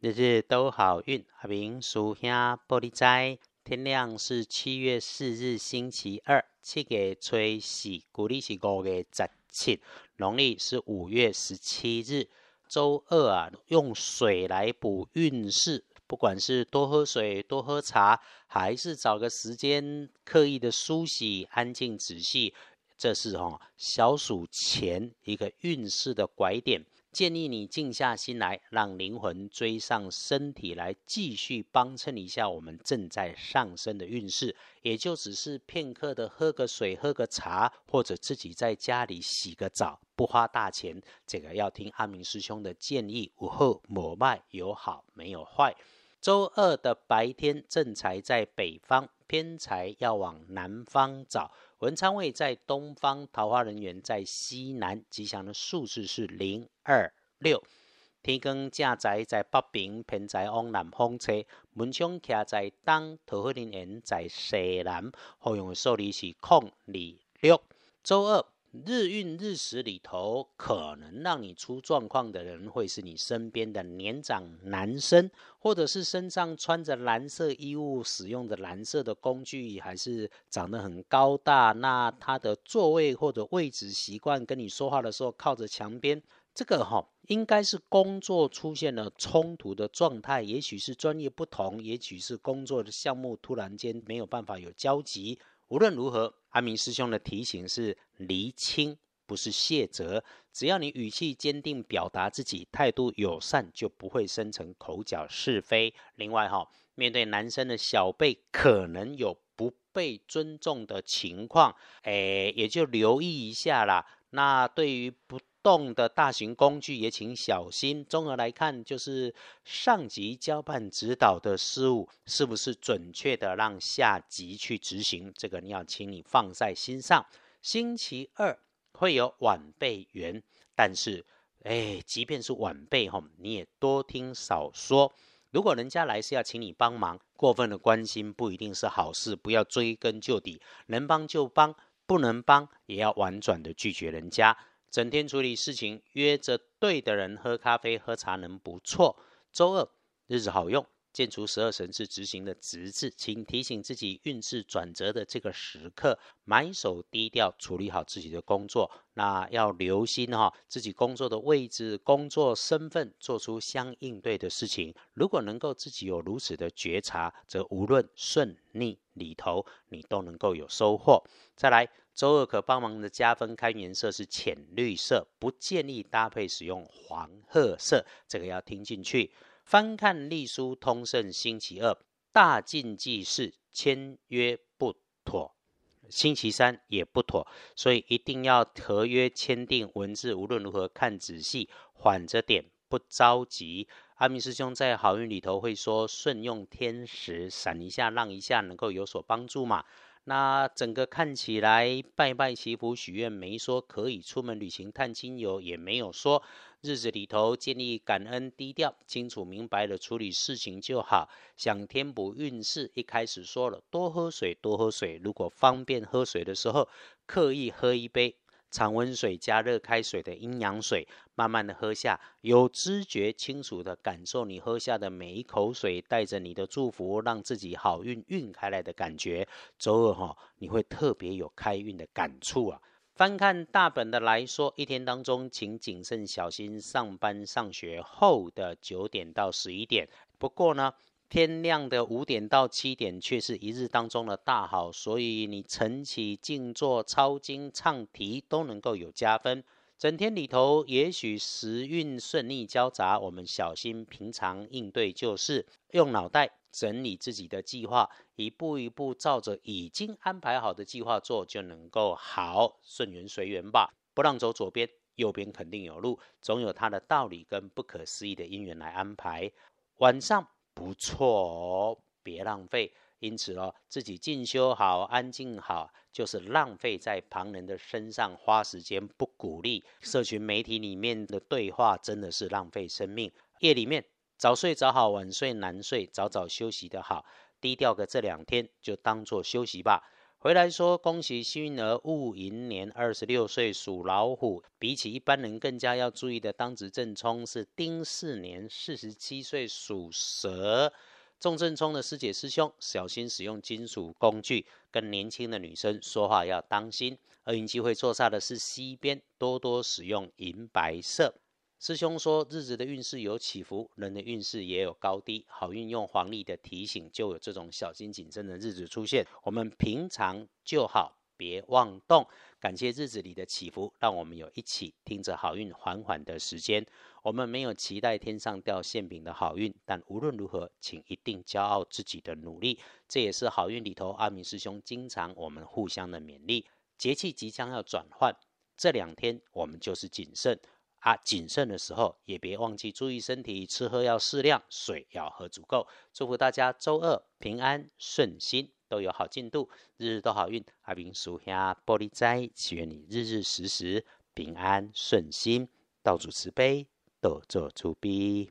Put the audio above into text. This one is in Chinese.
日日都好运。阿明属下玻璃斋，天亮是七月四日星期二，七月初四，古历是五月十七，农历是五月十七日，周二啊。用水来补运势，不管是多喝水、多喝茶，还是找个时间刻意的梳洗、安静仔细，这是哈小暑前一个运势的拐点。建议你静下心来，让灵魂追上身体来，继续帮衬一下我们正在上升的运势。也就只是片刻的喝个水、喝个茶，或者自己在家里洗个澡，不花大钱。这个要听阿明师兄的建议。午后抹脉有好没有坏。周二的白天正财在北方，偏财要往南方找。文昌位在东方，桃花人员在西南，吉祥的数字是零二六。天光正宅在北边，偏财往南方车。门窗徛在东，桃花人缘在西南，好用的数字是空二六。周二。日运日时里头，可能让你出状况的人，会是你身边的年长男生，或者是身上穿着蓝色衣物、使用的蓝色的工具，还是长得很高大，那他的座位或者位置习惯，跟你说话的时候靠着墙边，这个哈，应该是工作出现了冲突的状态，也许是专业不同，也许是工作的项目突然间没有办法有交集。无论如何，阿明师兄的提醒是厘清，不是卸责。只要你语气坚定，表达自己态度友善，就不会生成口角是非。另外哈，面对男生的小辈，可能有不被尊重的情况，诶，也就留意一下啦。那对于不动的大型工具也请小心。综合来看，就是上级交办指导的事务是不是准确的让下级去执行，这个你要请你放在心上。星期二会有晚辈缘，但是哎，即便是晚辈哈，你也多听少说。如果人家来是要请你帮忙，过分的关心不一定是好事，不要追根究底，能帮就帮，不能帮也要婉转的拒绝人家。整天处理事情，约着对的人喝咖啡、喝茶，能不错。周二日子好用，建除十二神是执行的直字，请提醒自己运势转折的这个时刻，埋首低调处理好自己的工作。那要留心哈，自己工作的位置、工作身份，做出相应对的事情。如果能够自己有如此的觉察，则无论顺逆里头，你都能够有收获。再来。周二可帮忙的加分开颜色是浅绿色，不建议搭配使用黄褐色，这个要听进去。翻看隶书通胜，星期二大禁忌是签约不妥，星期三也不妥，所以一定要合约签订文字，无论如何看仔细，缓着点，不着急。阿明师兄在好运里头会说，顺用天时，闪一下，让一下，能够有所帮助嘛。那整个看起来拜拜祈福许愿，没说可以出门旅行探亲友，也没有说日子里头建立感恩低调，清楚明白的处理事情就好。想添补运势，一开始说了多喝水，多喝水。如果方便喝水的时候，刻意喝一杯。常温水加热开水的阴阳水，慢慢的喝下，有知觉、清楚的感受你喝下的每一口水，带着你的祝福，让自己好运运开来的感觉。周二哈，你会特别有开运的感触啊。翻看大本的来说，一天当中，请谨慎小心上班上学后的九点到十一点。不过呢。天亮的五点到七点却是一日当中的大好，所以你晨起静坐、抄经、唱题都能够有加分。整天里头，也许时运顺逆交杂，我们小心平常应对，就是用脑袋整理自己的计划，一步一步照着已经安排好的计划做，就能够好顺缘随缘吧。不让走左边，右边肯定有路，总有它的道理跟不可思议的因缘来安排。晚上。不错哦，别浪费。因此哦，自己进修好，安静好，就是浪费在旁人的身上花时间，不鼓励。社群媒体里面的对话真的是浪费生命。夜里面早睡早好，晚睡难睡，早早休息的好。低调个这两天就当做休息吧。回来说，恭喜幸运儿戊寅年二十六岁属老虎，比起一般人更加要注意的当值正冲是丁巳年四十七岁属蛇。重正冲的师姐师兄，小心使用金属工具，跟年轻的女生说话要当心。厄运机会坐煞的是西边，多多使用银白色。师兄说，日子的运势有起伏，人的运势也有高低。好运用黄历的提醒，就有这种小心谨慎的日子出现。我们平常就好，别妄动。感谢日子里的起伏，让我们有一起听着好运缓缓的时间。我们没有期待天上掉馅饼的好运，但无论如何，请一定骄傲自己的努力。这也是好运里头，阿明师兄经常我们互相的勉励。节气即将要转换，这两天我们就是谨慎。啊，谨慎的时候也别忘记注意身体，吃喝要适量，水要喝足够。祝福大家周二平安顺心，都有好进度，日日都好运。阿明属下玻璃斋，祈愿你日日时时平安顺心，道主慈悲，多做出逼。